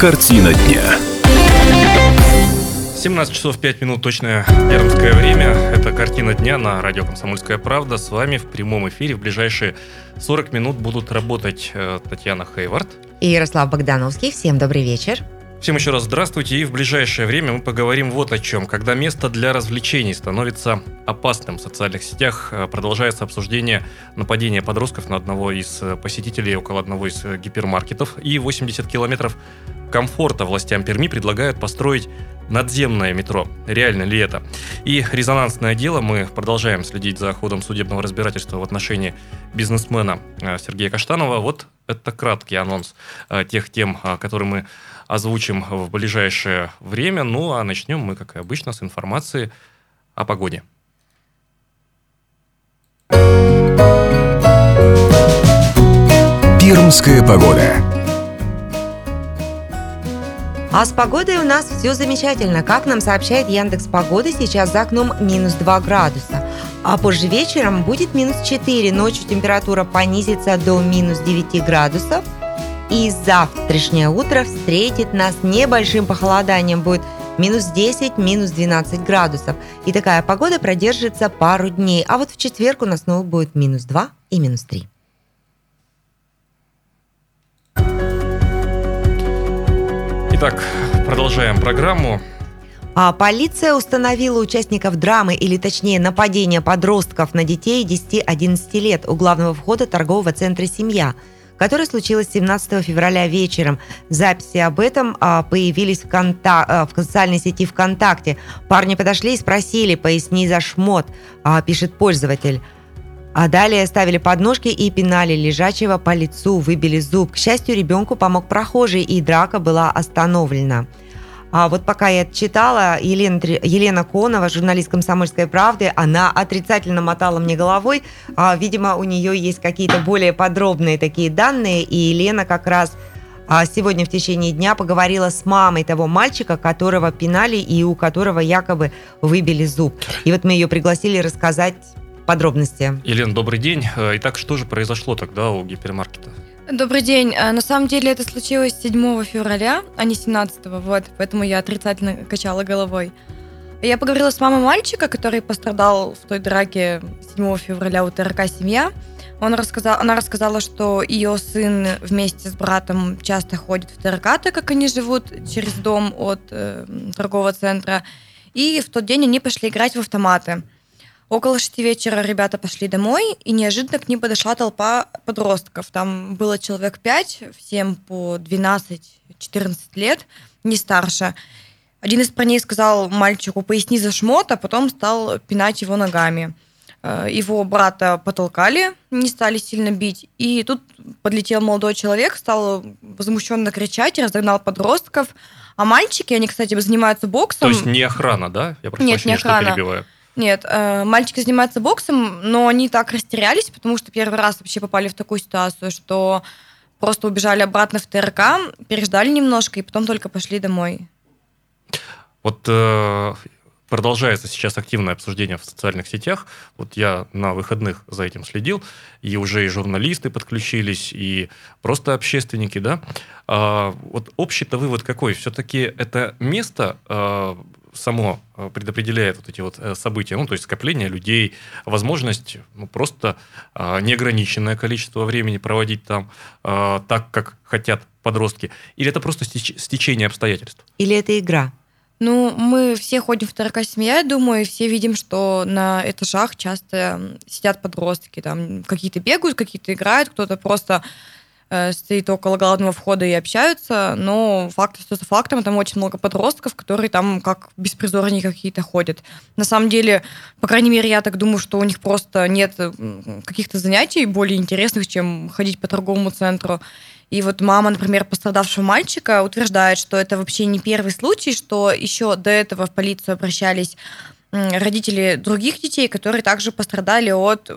Картина дня. 17 часов 5 минут точное пермское время. Это картина дня на радио «Комсомольская правда». С вами в прямом эфире в ближайшие 40 минут будут работать э, Татьяна Хейвард. И Ярослав Богдановский. Всем добрый вечер. Всем еще раз здравствуйте. И в ближайшее время мы поговорим вот о чем. Когда место для развлечений становится опасным в социальных сетях, э, продолжается обсуждение нападения подростков на одного из э, посетителей около одного из гипермаркетов. И 80 километров комфорта властям Перми предлагают построить надземное метро. Реально ли это? И резонансное дело. Мы продолжаем следить за ходом судебного разбирательства в отношении бизнесмена э, Сергея Каштанова. Вот это краткий анонс э, тех тем, э, которые мы озвучим в ближайшее время. Ну, а начнем мы, как и обычно, с информации о погоде. Пермская погода. А с погодой у нас все замечательно. Как нам сообщает Яндекс Погода, сейчас за окном минус 2 градуса. А позже вечером будет минус 4. Ночью температура понизится до минус 9 градусов. И завтрашнее утро встретит нас небольшим похолоданием. Будет минус 10, минус 12 градусов. И такая погода продержится пару дней. А вот в четверг у нас снова будет минус 2 и минус 3. Итак, продолжаем программу. А полиция установила участников драмы, или точнее нападения подростков на детей 10-11 лет у главного входа торгового центра «Семья», которое случилось 17 февраля вечером. Записи об этом а, появились в, конта- а, в социальной сети ВКонтакте. Парни подошли и спросили, поясни за шмот, а, пишет пользователь. А далее ставили подножки и пинали лежачего по лицу, выбили зуб. К счастью, ребенку помог прохожий, и драка была остановлена. А вот пока я читала, Елена, Елена Конова, журналист «Комсомольской правды», она отрицательно мотала мне головой. А, видимо, у нее есть какие-то более подробные такие данные, и Елена как раз а, сегодня в течение дня поговорила с мамой того мальчика, которого пинали и у которого якобы выбили зуб. И вот мы ее пригласили рассказать подробности. Елена, добрый день. Э, итак, что же произошло тогда у гипермаркета? Добрый день. Э, на самом деле это случилось 7 февраля, а не 17, вот, поэтому я отрицательно качала головой. Я поговорила с мамой мальчика, который пострадал в той драке 7 февраля у ТРК «Семья». Он рассказал, она рассказала, что ее сын вместе с братом часто ходит в ТРК, так как они живут через дом от э, торгового центра. И в тот день они пошли играть в автоматы – Около шести вечера ребята пошли домой, и неожиданно к ним подошла толпа подростков. Там было человек пять, всем по 12-14 лет, не старше. Один из парней сказал мальчику «поясни за шмот», а потом стал пинать его ногами. Э, его брата потолкали, не стали сильно бить. И тут подлетел молодой человек, стал возмущенно кричать, разогнал подростков. А мальчики, они, кстати, занимаются боксом. То есть не охрана, да? Я Нет, не охрана. перебиваю. Нет, э, мальчики занимаются боксом, но они так растерялись, потому что первый раз вообще попали в такую ситуацию, что просто убежали обратно в ТРК, переждали немножко и потом только пошли домой. Вот э, продолжается сейчас активное обсуждение в социальных сетях. Вот я на выходных за этим следил, и уже и журналисты подключились, и просто общественники, да. А, вот общий-то вывод какой? Все-таки это место а, само э, предопределяет вот эти вот э, события, ну, то есть скопление людей, возможность ну, просто а, неограниченное количество времени проводить там а, так, как хотят подростки, или это просто стечение обстоятельств? Или это игра? Ну, мы все ходим в ТРК «Семья», я думаю, и все видим, что на этажах часто сидят подростки, там какие-то бегают, какие-то играют, кто-то просто Э, стоит около главного входа и общаются, но факт остается фактом, там очень много подростков, которые там как беспризорники какие-то ходят. На самом деле, по крайней мере, я так думаю, что у них просто нет каких-то занятий более интересных, чем ходить по торговому центру. И вот мама, например, пострадавшего мальчика утверждает, что это вообще не первый случай, что еще до этого в полицию обращались родители других детей, которые также пострадали от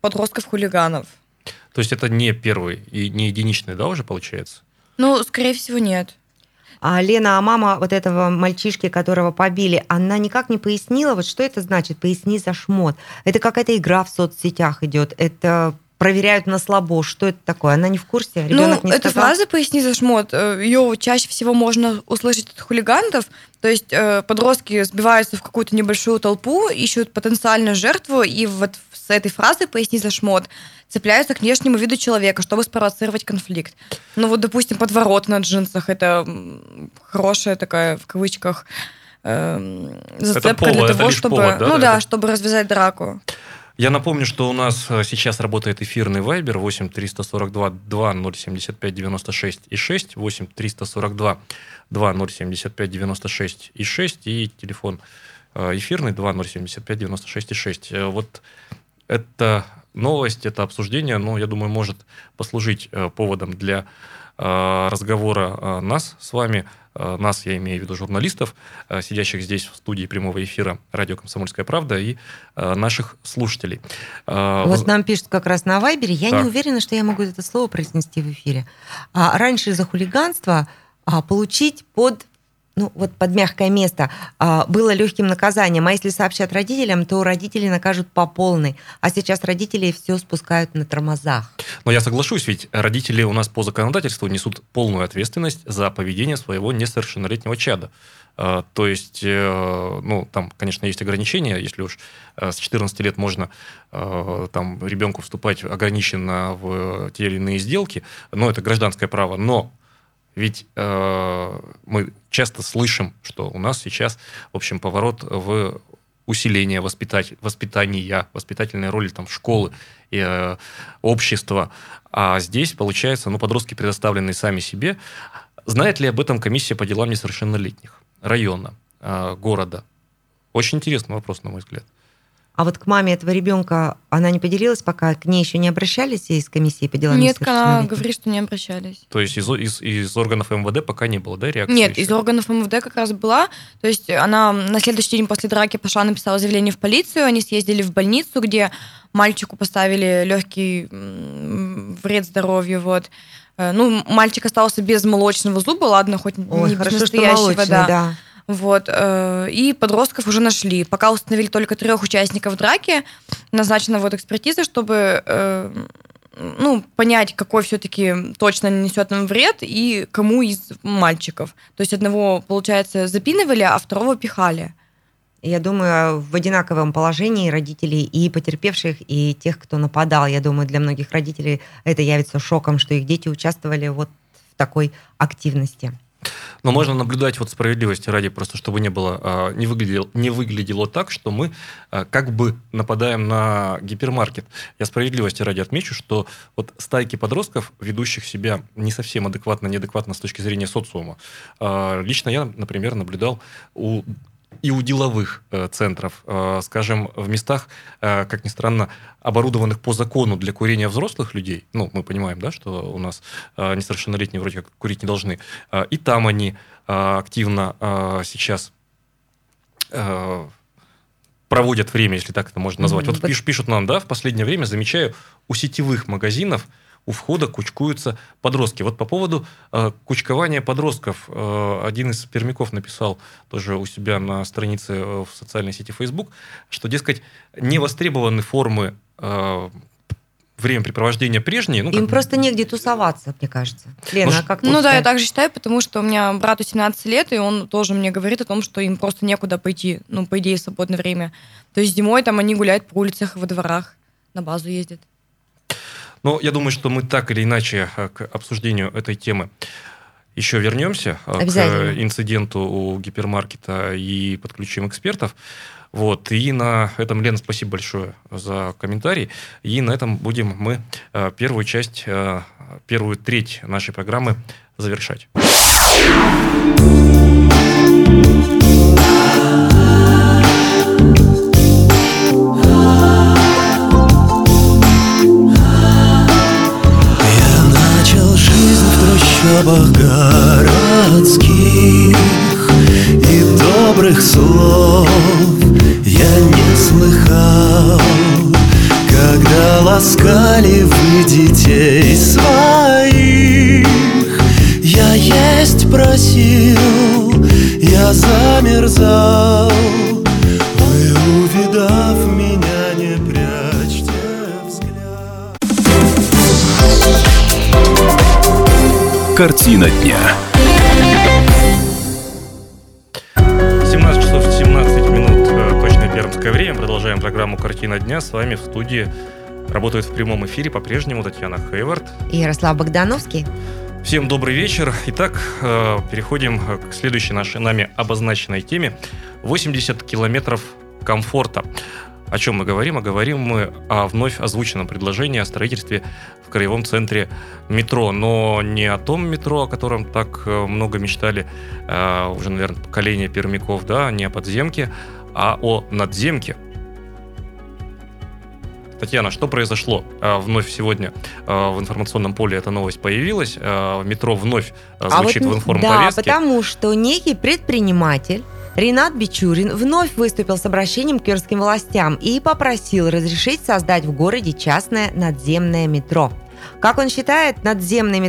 подростков-хулиганов. То есть это не первый и не единичный, да, уже получается? Ну, скорее всего, нет. А Лена, а мама вот этого мальчишки, которого побили, она никак не пояснила, вот что это значит, поясни за шмот. Это какая-то игра в соцсетях идет, это проверяют на слабо. Что это такое? Она не в курсе? Ну, Ребенок не эта сказал? фраза «поясни за шмот», э, ее чаще всего можно услышать от хулигантов. То есть э, подростки сбиваются в какую-то небольшую толпу, ищут потенциальную жертву, и вот с этой фразой «поясни за шмот» цепляются к внешнему виду человека, чтобы спровоцировать конфликт. Ну вот, допустим, подворот на джинсах – это хорошая такая, в кавычках, эм, зацепка повод, для это того, лишь чтобы, повод, да, ну это- да, чтобы развязать драку. Я напомню, что у нас э, сейчас работает эфирный вайбер 8 342 2 075 96 и 6, 8 342 2 075 96 и 6 и телефон э, эфирный 2 075 96 и 6. Э, Вот эта новость, это обсуждение, ну, я думаю, может послужить поводом для разговора э, нас с вами, э, нас, я имею в виду журналистов, э, сидящих здесь в студии прямого эфира радио «Комсомольская правда» и э, наших слушателей. Э, Вот нам пишут как раз на Вайбере. Я Так. не уверена, что я могу это слово произнести в эфире. А раньше за хулиганство а, получить под ну, вот под мягкое место а, было легким наказанием. А если сообщат родителям, то родители накажут по полной. А сейчас родители все спускают на тормозах. Но я соглашусь, ведь родители у нас по законодательству несут полную ответственность за поведение своего несовершеннолетнего чада. Э, То есть, э, ну, там, конечно, есть ограничения, если уж э, с 14 лет можно э, там ребенку вступать ограниченно в те или иные сделки, но это гражданское право. Но ведь э, мы часто слышим, что у нас сейчас, в общем, поворот в усиление воспитать, воспитания, воспитательной роли там, школы и э, общества. А здесь, получается, ну, подростки предоставлены сами себе. Знает ли об этом комиссия по делам несовершеннолетних района, э, города? Очень интересный вопрос, на мой взгляд. А вот к маме этого ребенка она не поделилась, пока к ней еще не обращались из комиссии по делам Нет, она говорит, что не обращались. То есть из, из, из органов МВД пока не было, да, реакции? Нет, еще? из органов МВД как раз была. То есть она на следующий день после драки пошла, написала заявление в полицию, они съездили в больницу, где мальчику поставили легкий вред здоровью, вот. Э, Ну, мальчик остался без молочного зуба, ладно, хоть Ой, не без хорошо, что настоящего, молочный, да. да. Вот. э, И подростков уже нашли. Пока установили только трех участников драки, назначена вот экспертиза, чтобы э, ну, понять, какой все-таки точно несет нам вред и кому из мальчиков. То есть одного, получается, запинывали, а второго пихали. Я думаю, в одинаковом положении родителей и потерпевших, и тех, кто нападал. Я думаю, для многих родителей это явится шоком, что их дети участвовали вот в такой активности. Но можно наблюдать вот справедливости ради, просто чтобы не было, а, не выглядело, не выглядело так, что мы а, как бы нападаем на гипермаркет. Я справедливости ради отмечу, что вот стайки подростков, ведущих себя не совсем адекватно, неадекватно с точки зрения социума, а, лично я, например, наблюдал у и у деловых э, центров, э, скажем, в местах, э, как ни странно, оборудованных по закону для курения взрослых людей, ну, мы понимаем, да, что у нас э, несовершеннолетние вроде как курить не должны, э, и там они э, активно э, сейчас э, проводят время, если так это можно назвать. Мгм. Вот пиш- пишут нам, да, в последнее время замечаю, у сетевых магазинов у входа кучкуются подростки. Вот по поводу э, кучкования подростков э, один из пермяков написал тоже у себя на странице э, в социальной сети Facebook, что, дескать, не востребованы формы э, времяпрепровождения прежние. Ну, Им как- просто негде тусоваться, мне кажется. Лена, Ну, а как ты Ну да, я так же считаю, потому что у меня брату 17 лет, и он тоже мне говорит о том, что им просто некуда пойти, ну, по идее, в свободное время. То есть зимой там они гуляют по улицах, во дворах, на базу ездят. Но я думаю, что мы так или иначе э, к обсуждению этой темы еще вернемся э, к инциденту у гипермаркета и подключим экспертов. Вот. И на этом, Лена, спасибо большое за комментарий. И на этом будем мы э, первую часть, первую треть нашей программы завершать. Картина дня. 17 часов 17 минут, э, точное пермское время. Продолжаем программу «Картина дня». С вами в студии работает в прямом эфире по-прежнему Татьяна Хейвард. И Ярослав Богдановский. Всем добрый вечер. Итак, э, переходим к следующей нашей нами обозначенной теме. 80 километров комфорта. О чем мы говорим? А говорим мы о вновь озвученном предложении о строительстве в краевом центре метро. Но не о том метро, о котором так э, много мечтали э, уже, наверное, поколение пермяков, да, не о подземке, а о надземке. Татьяна, что произошло э, вновь сегодня э, в информационном поле эта новость появилась? Метро вновь звучит а вот, в информповестке. Да, потому что некий предприниматель Ренат Бичурин вновь выступил с обращением к кировским властям и попросил разрешить создать в городе частное надземное метро. Как он считает, надземный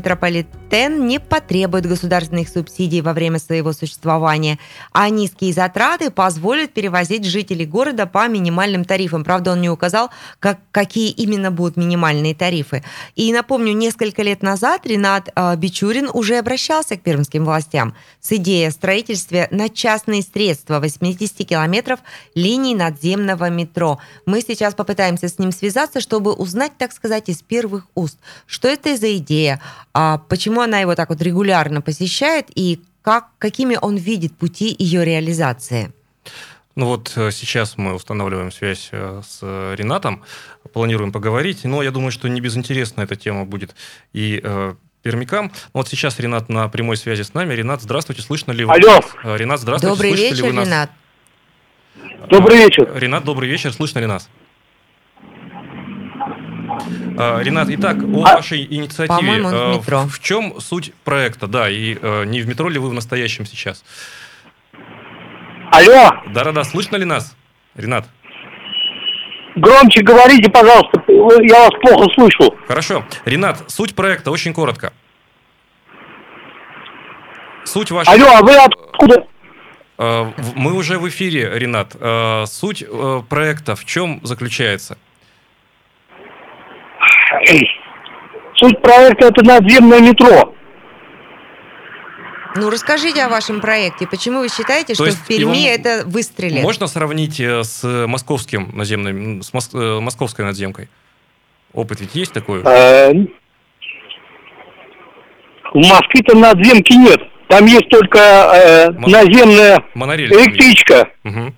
метрополитен не потребует государственных субсидий во время своего существования, а низкие затраты позволят перевозить жителей города по минимальным тарифам. Правда, он не указал, как, какие именно будут минимальные тарифы. И напомню, несколько лет назад Ренат э, Бичурин уже обращался к пермским властям с идеей о строительстве на частные средства 80 километров линий надземного метро. Мы сейчас попытаемся с ним связаться, чтобы узнать, так сказать, из первых уст, что это за идея? А почему она его так вот регулярно посещает и как, какими он видит пути ее реализации? Ну вот э, сейчас мы устанавливаем связь э, с Ренатом, планируем поговорить, но я думаю, что не безинтересна эта тема будет и э, пермякам. Вот сейчас Ренат на прямой связи с нами. Ренат, здравствуйте, слышно ли вы? Алло. Э, Ренат, здравствуйте, Добрый слышите вечер, ли вы нас? Ренат. Добрый вечер. Ренат, добрый вечер, слышно ли нас? А, Ренат, итак, о А, вашей инициативе. он в метро. В, чем суть проекта? Да, и э, не в метро ли вы в настоящем сейчас? Алло, Да-да-да, слышно ли нас? Ренат, громче говорите, пожалуйста, я вас плохо слышу. хорошо. Ренат, суть проекта очень коротко. Суть вашей... Алло, а вы откуда? В- Мы уже в эфире, Ренат. Суть э, проекта в чем заключается? Суть проекта это надземное метро. Ну, расскажите о вашем проекте. Почему вы считаете, что есть в Перми его это выстрелит? Можно сравнить э, с московским наземным, с мос- э, московской надземкой? Опыт ведь есть такой? Э, В Москве-то надземки нет. Там есть только э, Мос- наземная Монорель. электричка. Мгм.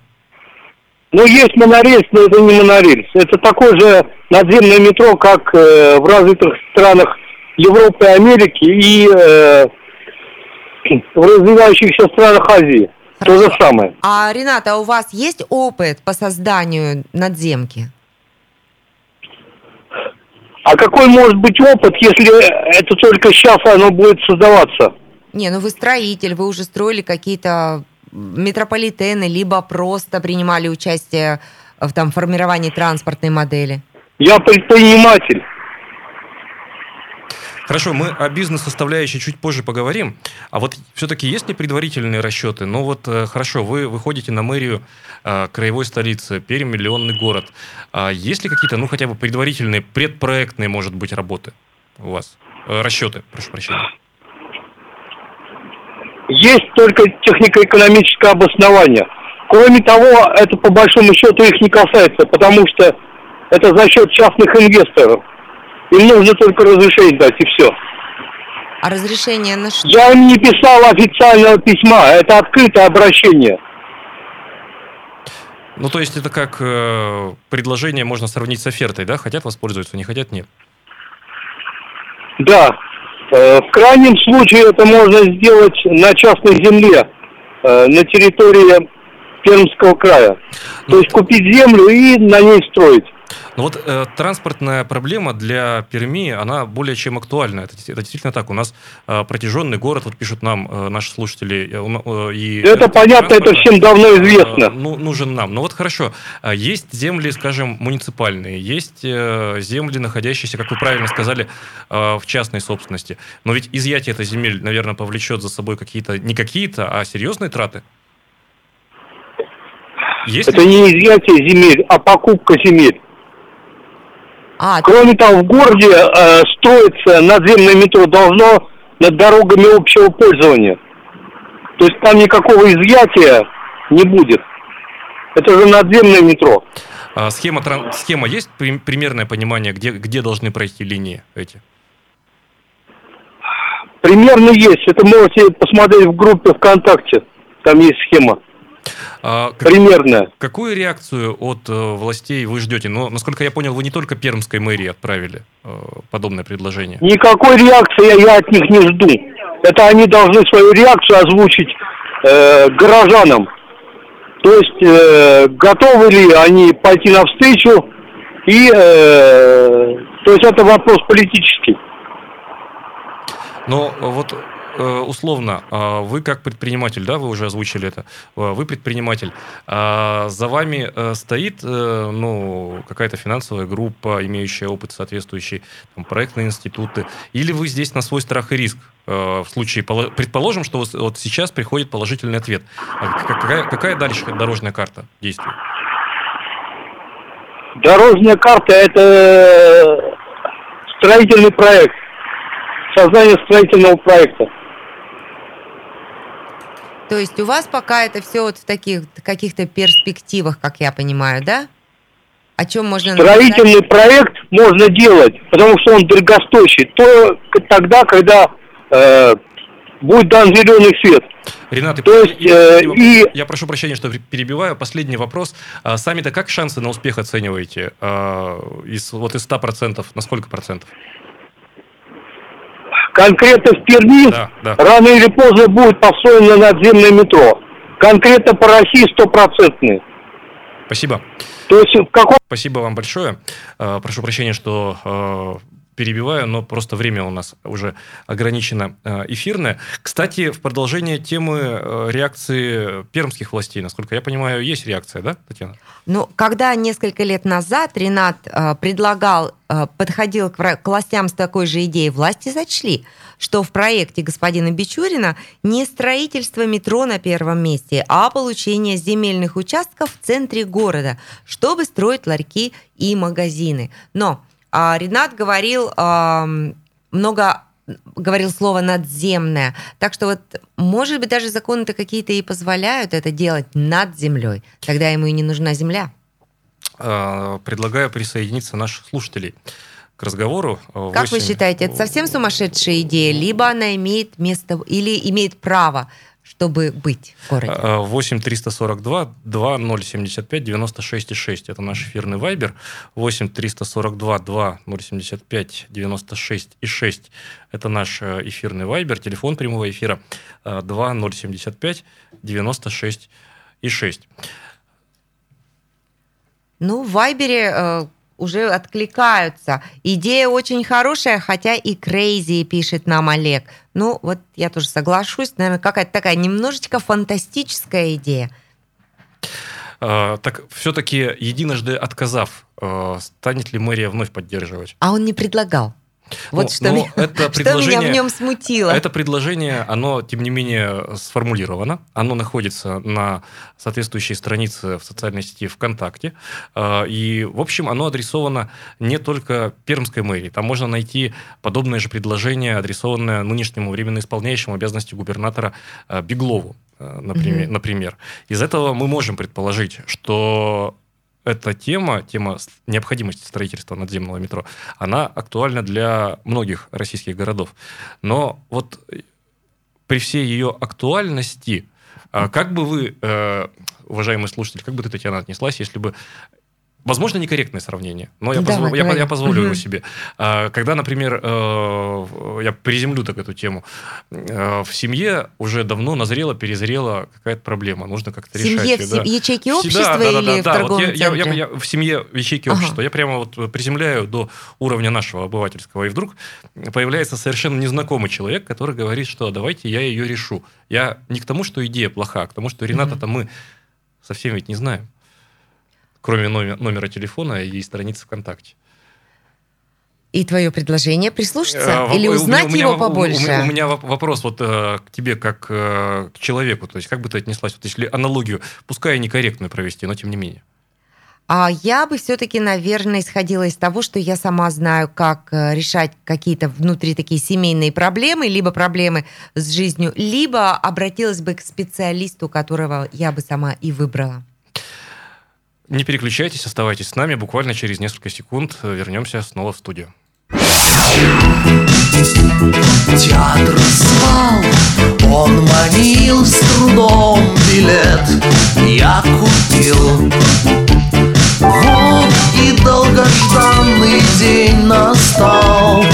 Ну, есть монорельс, но это не монорельс. Это такое же надземное метро, как э, в развитых странах Европы, Америки и э, в развивающихся странах Азии. То же Хорошо. самое. А, Ренат, а у вас есть опыт по созданию надземки? А какой может быть опыт, если это только сейчас оно будет создаваться? Не, ну вы строитель, вы уже строили какие-то метрополитены, либо просто принимали участие в там, формировании транспортной модели. Я предприниматель. Хорошо, мы о бизнес-составляющей чуть позже поговорим. А вот все-таки есть ли предварительные расчеты? Ну вот, э, хорошо, вы выходите на мэрию э, краевой столицы, Пермь, миллионный город. А есть ли какие-то, ну, хотя бы предварительные, предпроектные, может быть, работы у вас? Э, расчеты, прошу прощения. Есть только технико-экономическое обоснование. Кроме того, это по большому счету их не касается, потому что это за счет частных инвесторов. Им нужно только разрешение дать, и все. А разрешение на что? Я им не писал официального письма, это открытое обращение. Ну, то есть это как э, предложение можно сравнить с офертой, да? Хотят воспользоваться, не хотят, нет. Да, в крайнем случае это можно сделать на частной земле, э, на территории Пермского края. То есть купить землю и на ней строить. Ну вот э, транспортная проблема для Перми, она более чем актуальна. Это, это действительно так. У нас э, протяженный город, вот пишут нам э, наши слушатели. э, э, и, Это э, понятно, это всем давно э, известно. ну, нужен нам. Ну вот хорошо, А есть земли, скажем, муниципальные, есть э, земли, находящиеся, как вы правильно сказали, э, в частной собственности. Но ведь изъятие этой земель, наверное, повлечет за собой какие-то, не какие-то, а серьезные траты. Есть Это ли- не изъятие земель, а покупка земель. А, Кроме того, в городе э, строится надземное метро должно над дорогами общего пользования. То есть там никакого изъятия не будет. Это же надземное метро. А схема, тран- схема есть при- примерное понимание, где, где должны пройти линии эти? Примерно есть. Это можете посмотреть в группе ВКонтакте. Там есть схема. А, как- Примерная. какую реакцию от э, властей вы ждете? Ну, насколько я понял, вы не только Пермской мэрии отправили э, подобное предложение. Никакой реакции я от них не жду. Это они должны свою реакцию озвучить э, горожанам. То есть э, готовы ли они пойти навстречу и э, то есть это вопрос политический. Но э, вот условно, а, вы как предприниматель, да, вы уже озвучили это, э, вы предприниматель, за вами э, стоит, э, ну, какая-то финансовая группа, имеющая опыт соответствующий, там, проектные институты, или вы здесь на свой страх и риск? э, В случае, поло- предположим, что вот- сейчас приходит положительный ответ. А Какая, какая дальше дорожная карта действий? Дорожная карта это э, строительный проект. Создание строительного проекта. То есть у вас пока это все вот в таких каких-то перспективах, как я понимаю, да? О чем можно написать? Строительный проект можно делать, потому что он дорогостоящий, то тогда, когда э, будет дан зеленый свет. Ренат, То есть, и- э, и- я прошу прощения, что перебиваю. Последний вопрос. А Сами-то как шансы на успех оцениваете? А, Из, вот из 100%, на сколько процентов? Конкретно в Перми Да, да. рано или поздно будет построено надземное метро. Конкретно по России стопроцентные. Спасибо. То есть в каком Спасибо вам большое. А, Прошу прощения, что а, перебиваю, но просто время у нас уже ограничено а, эфирное. Кстати, в продолжение темы а, реакции пермских властей, насколько я понимаю, есть реакция, да, Татьяна? Ну, когда несколько лет назад Ренат э, предлагал, э, подходил к, властям с такой же идеей, власти зачли, что в проекте господина Бичурина не строительство метро на первом месте, а получение земельных участков в центре города, чтобы строить ларьки и магазины. Но Ренат говорил много говорил слово надземное. Так что вот, может быть, даже законы-то какие-то и позволяют это делать над землей. Тогда ему и не нужна земля. А, Предлагаю присоединиться наших слушателей к разговору. Как вы считаете, это совсем сумасшедшая идея, либо она имеет место или имеет право, чтобы быть в городе? А, 8 342 2075 96 6. Это наш эфирный вайбер. 8 342 2075 96 и 6. Это наш э, эфирный вайбер. Телефон прямого эфира э, 2075 96 и 6. Ну, в Вайбере э, уже откликаются. Идея очень хорошая, хотя и крейзи, пишет нам Олег. Ну, вот я тоже соглашусь. Наверное, какая-то такая немножечко фантастическая идея. А, Так все-таки, единожды отказав, э, станет ли мэрия вновь поддерживать? А он не предлагал. Вот Ну, что, ну, меня, это что меня в предложение- нем смутило. Это предложение, оно, тем не менее, сформулировано. Оно находится на соответствующей странице в социальной сети ВКонтакте. А, И, в общем, оно адресовано не только Пермской мэрии. Там можно найти подобное же предложение, адресованное нынешнему временно исполняющему обязанности губернатора а, Беглову, а, например. Мгм. например. Из этого мы можем предположить, что эта тема, тема необходимости строительства надземного метро, она актуальна для многих российских городов. Но вот э, при всей ее актуальности, а, как бы вы, э, уважаемые слушатели, как бы ты, Татьяна, отнеслась, если бы Возможно, некорректное сравнение, но я, Давай, позво- я, говори. я позволю его Мгм. себе. А, Когда, например, э, я приземлю так эту тему, э, в семье уже давно назрела, перезрела какая-то проблема, нужно как-то В семье, решать. в да. В- общества да, да, да, или да, в да, торговом вот я, я- центре? я- в семье в ячейке Ага. общества. Я прямо вот приземляю до уровня нашего обывательского, и вдруг появляется совершенно незнакомый человек, который говорит, что давайте я ее решу. Я не к тому, что идея плоха, а к тому, что Рената-то мы совсем ведь не знаем. Кроме номера, номера телефона и страницы ВКонтакте. И твое предложение прислушаться? Э, или у узнать у меня- его у- у- побольше? У меня, у меня воп- вопрос вот э, к тебе как э, к человеку. То есть как бы ты отнеслась, вот если аналогию, пускай некорректную провести, но тем не менее. А я бы все-таки, наверное, исходила из того, что я сама знаю, как э, решать какие-то внутри такие семейные проблемы, либо проблемы с жизнью, либо обратилась бы к специалисту, которого я бы сама и выбрала. Не переключайтесь, оставайтесь с нами. Буквально через несколько секунд э, вернемся снова в студию. Театр звал, он манил с трудом билет Я купил Вот и долгожданный день настал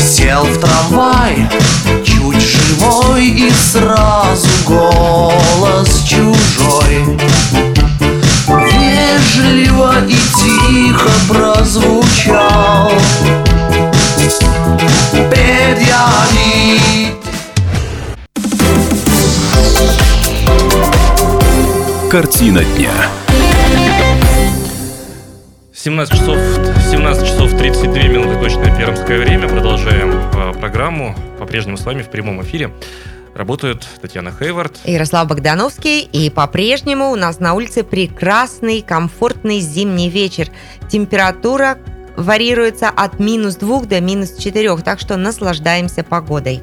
Сел в трамвай, чуть живой И сразу голос чужой. Вежливо и тихо прозвучал. Предъяви Картина дня. 17 часов, 17 часов 32 минуты точное пермское время. Продолжаем э, программу. По-прежнему с вами в прямом эфире работают Татьяна Хейвард. Ярослав Богдановский, и по-прежнему у нас на улице прекрасный, комфортный зимний вечер. Температура варьируется от минус 2 до минус 4, так что наслаждаемся погодой.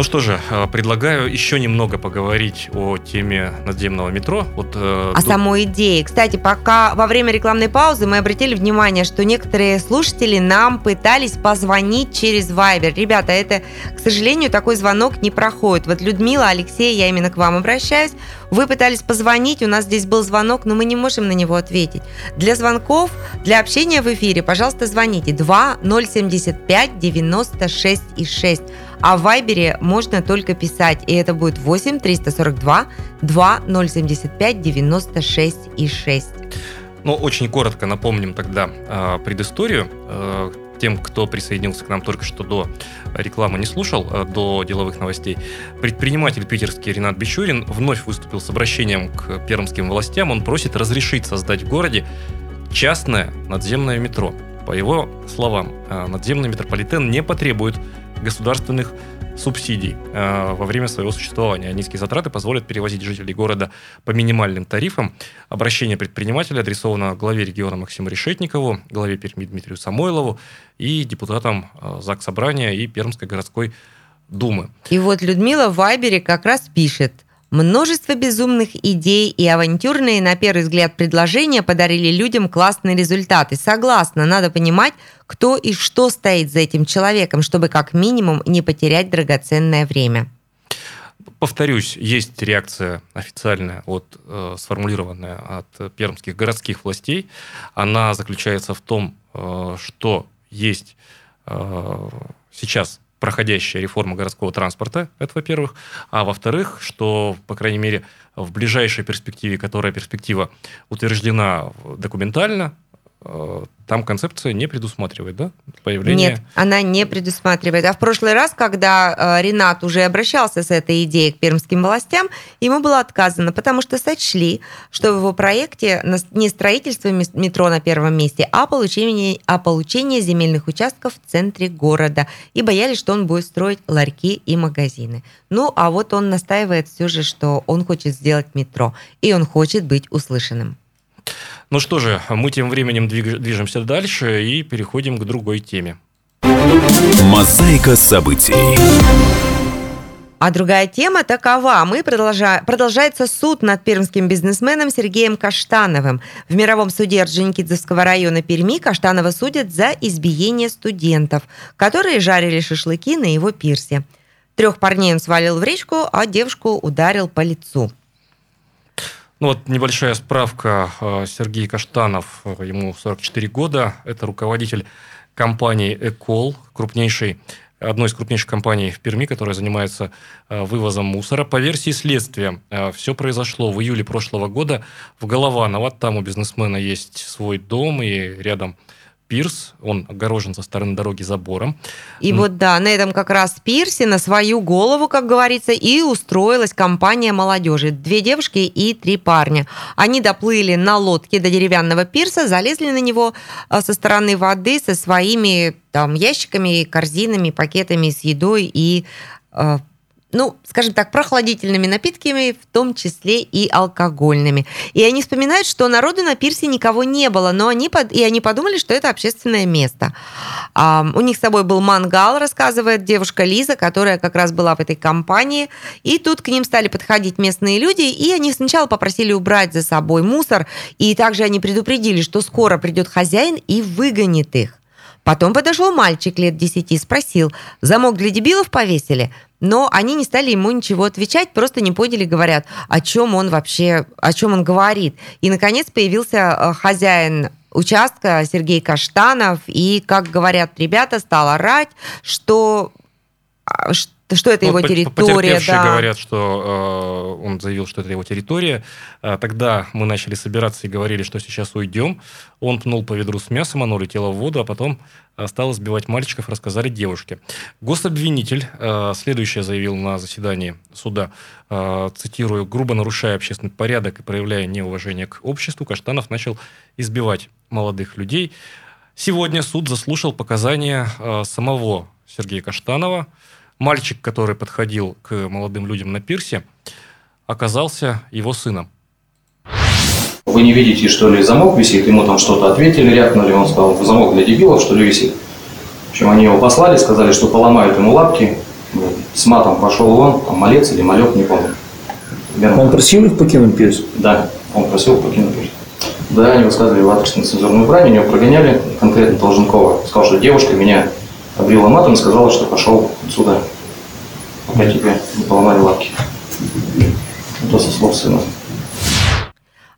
Ну что же, э, предлагаю еще немного поговорить о теме надземного метро. Вот, э, О ду- самой идее. Кстати, пока во время рекламной паузы мы обратили внимание, что некоторые слушатели нам пытались позвонить через Viber. Ребята, это, к сожалению, такой звонок не проходит. Вот Людмила, Алексей, я именно к вам обращаюсь. Вы пытались позвонить, у нас здесь был звонок, но мы не можем на него ответить. Для звонков, для общения в эфире, пожалуйста, звоните 2075 96 и 6. А в Вайбере можно только писать, и это будет 8 342 2075 96 и 6. Ну, очень коротко напомним тогда э, предысторию. Э, тем, кто присоединился к нам только что до рекламы, не слушал, э, до деловых новостей. Предприниматель питерский Ренат Бичурин вновь выступил с обращением к пермским властям. Он просит разрешить создать в городе частное надземное метро. По его словам, э, надземный метрополитен не потребует государственных субсидий э, во время своего существования. А низкие затраты позволят перевозить жителей города по минимальным тарифам. Обращение предпринимателя адресовано главе региона Максиму Решетникову, главе Перми Дмитрию Самойлову и депутатам э, ЗАГС Собрания и Пермской городской думы. И вот Людмила в Вайбере как раз пишет. Множество безумных идей и авантюрные, на первый взгляд, предложения подарили людям классные результаты. Согласна, надо понимать, кто и что стоит за этим человеком, чтобы как минимум не потерять драгоценное время. Повторюсь, есть реакция официальная, от, э, сформулированная от пермских городских властей. Она заключается в том, э, что есть э, сейчас проходящая реформа городского транспорта, это во-первых. А во-вторых, что, по крайней мере, в ближайшей перспективе, которая перспектива утверждена документально, там концепция не предусматривает, да, появление... Нет, она не предусматривает. А в прошлый раз, когда э, Ренат уже обращался с этой идеей к пермским властям, ему было отказано, потому что сочли, что в его проекте не строительство метро на первом месте, а получение, а получение земельных участков в центре города. И боялись, что он будет строить ларьки и магазины. Ну, а вот он настаивает все же, что он хочет сделать метро, и он хочет быть услышанным. Ну что же, мы тем временем движемся дальше и переходим к другой теме. Мозаика событий. А другая тема такова. Мы продолжа... Продолжается суд над пермским бизнесменом Сергеем Каштановым. В мировом суде Орджоникидзевского района Перми Каштанова судят за избиение студентов, которые жарили шашлыки на его пирсе. Трех парней он свалил в речку, а девушку ударил по лицу. Ну вот небольшая справка. Э, Сергей Каштанов, э, ему 44 года. Это руководитель компании «Экол», крупнейшей, одной из крупнейших компаний в Перми, которая занимается э, вывозом мусора. По версии следствия, все произошло в июле прошлого года в Голованово. Там у бизнесмена есть свой дом и рядом пирс. Он огорожен со стороны дороги забором. И вот да, на этом как раз пирсе на свою голову, как говорится, и устроилась компания молодежи. Две девушки и три парня. Они доплыли на лодке до деревянного пирса, залезли на него а, со стороны воды со своими там ящиками, корзинами, пакетами с едой и а, ну, скажем так, прохладительными напитками, в том числе и алкогольными. И они вспоминают, что народу на пирсе никого не было, но они, под... и они подумали, что это общественное место. А, у них с собой был мангал, рассказывает девушка Лиза, которая как раз была в этой компании. И тут к ним стали подходить местные люди, и они сначала попросили убрать за собой мусор, и также они предупредили, что скоро придет хозяин и выгонит их. Потом подошел мальчик лет 10 и спросил, замок для дебилов повесили? Но они не стали ему ничего отвечать, просто не поняли, говорят, о чем он вообще, о чем он говорит. И, наконец, появился э, хозяин участка Сергей Каштанов, и, как говорят ребята, стал орать, что а, что что это Ну, его территория, да. говорят, что э, он заявил, что это его территория. А, тогда мы начали собираться и говорили, что сейчас уйдем. Он пнул по ведру с мясом, оно улетело в воду, а потом э, стал избивать мальчиков, рассказали девушке. Гособвинитель э, следующее заявил на заседании суда, э, цитирую, грубо нарушая общественный порядок и проявляя неуважение к обществу, Каштанов начал избивать молодых людей. Сегодня суд заслушал показания э, самого Сергея Каштанова. Мальчик, который подходил к молодым людям на пирсе, оказался его сыном. Вы не видите, что ли, замок висит, ему там что-то ответили, рякнули, он сказал, замок для дебилов, что ли, висит. В общем, они его послали, сказали, что поломают ему лапки, с матом пошел вон, там малец или малек, не помню. Верно? Он просил их покинуть пирс? Да, он просил покинуть пирс. Да, они высказывали в адрес нецензурную брань, его прогоняли, конкретно Долженкова. Сказал, что девушка меня обрила матом и сказала, что пошел отсюда, пока тебе не поломали лапки. Это со слов сына.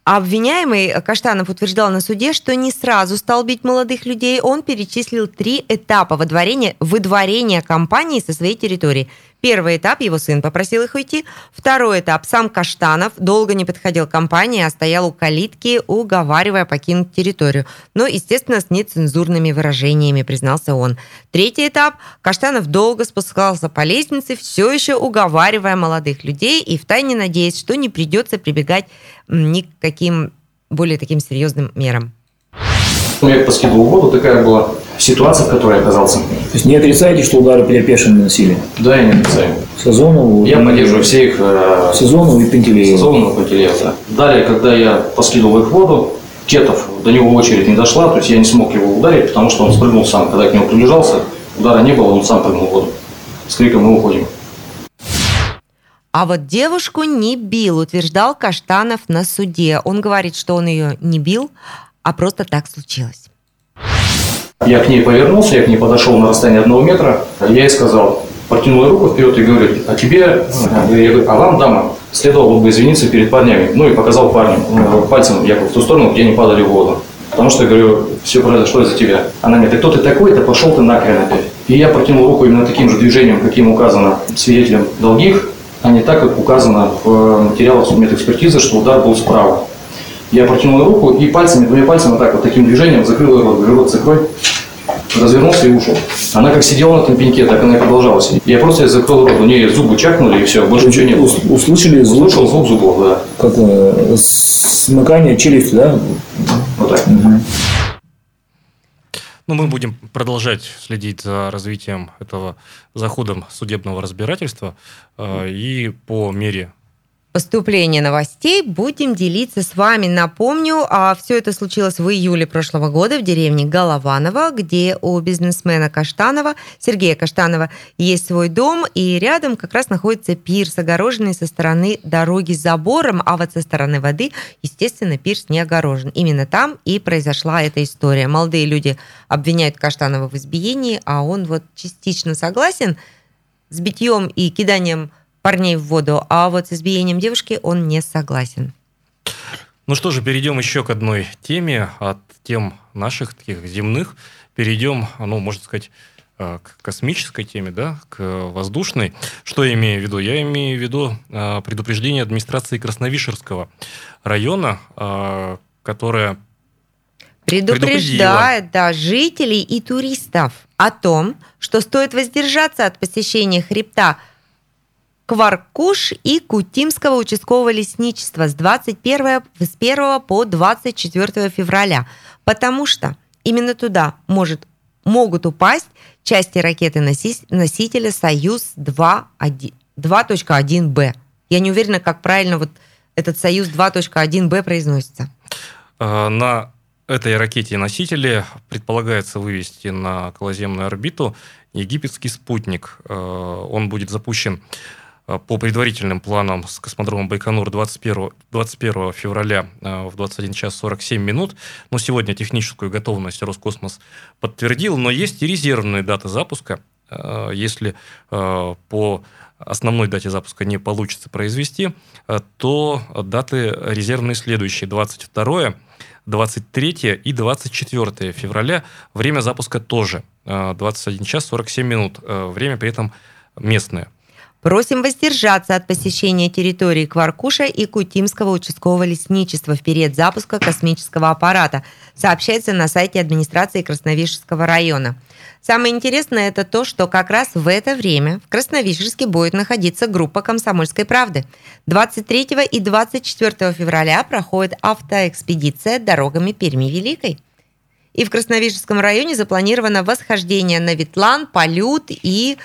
А Обвиняемый Каштанов утверждал на суде, что не сразу стал бить молодых людей. Он перечислил три этапа выдворения, выдворения компании со своей территории. Первый этап – его сын попросил их уйти. Второй этап – сам Каштанов долго не подходил к компании, а стоял у калитки, уговаривая покинуть территорию. Но, естественно, с нецензурными выражениями, признался он. Третий этап – Каштанов долго спускался по лестнице, все еще уговаривая молодых людей и втайне надеясь, что не придется прибегать ни к каким более таким серьезным мерам. Ну, Я поскидывал в воду, такая была ситуация, в которой я оказался. То есть не отрицаете, что удары потерпевшим наносили? Да, я не отрицаю. Сазонову? Я и- поддерживаю все их э, Сазонову и Пентелеева. Сазонова, Пантелеева, да. Далее, когда я поскидывал их воду, Кетов, до него очередь не дошла, то есть я не смог его ударить, потому что он спрыгнул сам. Когда я к нему приближался, удара не было, он сам прыгнул в воду. С криком «Мы уходим». А вот девушку не бил, утверждал Каштанов на суде. Он говорит, что он ее не бил, а просто так случилось. Я к ней повернулся, я к ней подошел на расстояние одного метра, я ей сказал, протянул руку вперед и говорю, а тебе, а, я говорю, а вам, дама, следовало бы извиниться перед парнями. Ну и показал парню э, пальцем якобы в ту сторону, где они падали в воду. Потому что, говорю, все произошло из-за тебя. Она мне, ты кто ты такой, да пошел ты нахрен опять. И я протянул руку именно таким же движением, каким указано свидетелем долгих, а не так, как указано в э, материалах судмедэкспертизы, что удар был справа. Я протянул руку и пальцами, двумя пальцами вот так вот таким движением закрыл рот, говорю, рот закрой, развернулся и ушел. Она как сидела на этом пеньке, так она и продолжала сидеть. Я просто закрыл рот, у нее зубы чакнули и все, больше ничего не было. Ус- Услышали звук, Слушал звук зубов, да, как э, смыкание челюсти, да? вот так. Ну, мы будем продолжать следить за развитием этого, за ходом судебного разбирательства. э, И по мере Поступление новостей будем делиться с вами. Напомню, а все это случилось в июле прошлого года в деревне Голованово, где у бизнесмена Каштанова, Сергея Каштанова, есть свой дом, и рядом как раз находится пирс, огороженный со стороны дороги забором, а вот со стороны воды, естественно, пирс не огорожен. Именно там и произошла эта история. Молодые люди обвиняют Каштанова в избиении, а он вот частично согласен с битьем и киданием парней в воду, а вот с избиением девушки он не согласен. Ну что же, перейдем еще к одной теме. От тем наших таких земных перейдем, ну, можно сказать, э, к космической теме, да, к воздушной. Что я имею в виду? Я имею в виду э, предупреждение администрации Красновишерского района, э, которая Предупреждает, да, жителей и туристов о том, что стоит воздержаться от посещения хребта Кваркуш и Кутимского участкового лесничества с 21 с 1 по 24 февраля, потому что именно туда может, могут упасть части ракеты-носителя «Союз-2», 2.1b. Я не уверена, как правильно вот этот союз 2.1b произносится. Э, На этой ракете и носителе предполагается вывести на околоземную орбиту египетский спутник. Э, Он будет запущен по предварительным планам с космодрома Байконур 21, 21 февраля э, в 21 час 47 минут. Но сегодня техническую готовность Роскосмос подтвердил, но есть и резервные даты запуска. Э, Если э, по основной дате запуска не получится произвести, э, то даты резервные следующие. 22 23 и 24 февраля. Время запуска тоже э, 21 час 47 минут. Э, Время при этом местное. Просим воздержаться от посещения территории Кваркуша и Кутимского участкового лесничества в период запуска космического аппарата, сообщается на сайте администрации Красновишерского района. Самое интересное это то, что как раз в это время в Красновишерске будет находиться группа «Комсомольской правды». 23 и 24 февраля проходит автоэкспедиция дорогами Перми-Великой. И в Красновишерском районе запланировано восхождение на Ветлан, полют и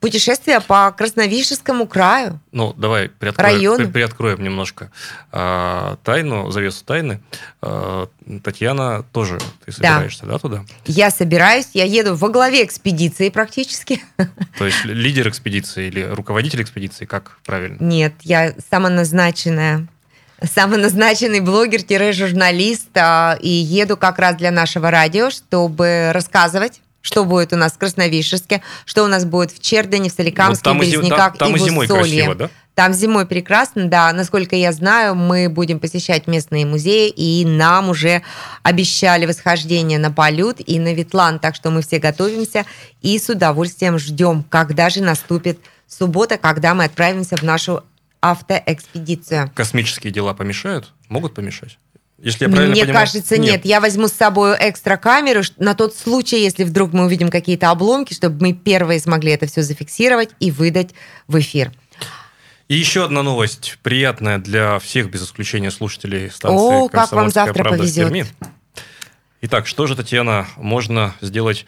путешествие по Красновишерскому краю. Ну, давай приоткроем, Районы. при- приоткроем немножко а, тайну, завесу тайны. А, Татьяна тоже, ты собираешься, да, туда? Я собираюсь, я еду во главе экспедиции практически. То есть лидер экспедиции или руководитель экспедиции, как правильно? Нет, я самоназначенная самоназначенный блогер-журналист а, и еду как раз для нашего радио, чтобы рассказывать что будет у нас в Красновишерске, что у нас будет в Чердане, в Соликамске, Вот в Березняках там- там и и в зимой Усолье. красиво, да? Там зимой прекрасно, да. Насколько я знаю, мы будем посещать местные музеи, и нам уже обещали восхождение на Полют и на Ветлан, так что мы все готовимся и с удовольствием ждем, когда же наступит суббота, когда мы отправимся в нашу автоэкспедицию. Космические дела помешают? Могут помешать? Если я правильно Мне понимаю- кажется, нет. Я возьму с собой экстра камеру на тот случай, если вдруг мы увидим какие-то обломки, чтобы мы первые смогли это все зафиксировать и выдать в эфир. И еще одна новость, приятная для всех, без исключения слушателей станции О, как вам «Комсомольская завтра правда» в повезет. Перми. Итак, что же, Татьяна, можно сделать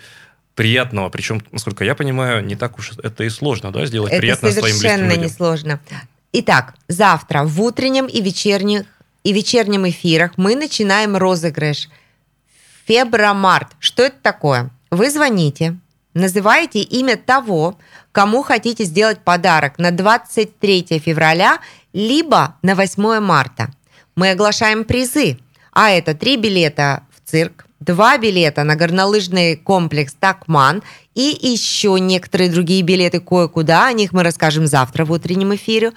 приятного? Причем, насколько я понимаю, не так уж это и сложно, да, сделать Это приятно своим близким совершенно людям. несложно. Итак, завтра в утреннем и вечерних и вечернем эфирах мы начинаем розыгрыш Фебромарт. Что это такое? Вы звоните, называете имя того, кому хотите сделать подарок на 23 февраля, либо на 8 марта. Мы оглашаем призы, а это три билета в цирк, два билета на горнолыжный комплекс «Такман» и еще некоторые другие билеты кое-куда. О них мы расскажем завтра в утреннем эфире.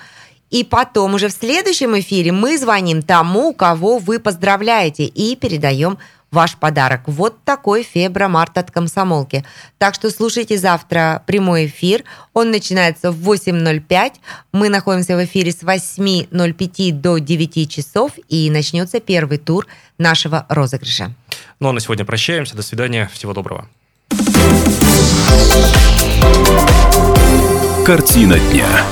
И потом уже в следующем эфире мы звоним тому, кого вы поздравляете, и передаем ваш подарок. Вот такой фебромарт от комсомолки. Так что слушайте завтра прямой эфир. Он начинается в 8.05. Мы находимся в эфире с 8.05 до 9 часов. И начнется первый тур нашего розыгрыша. Ну а на сегодня прощаемся. До свидания. Всего доброго. Картина дня.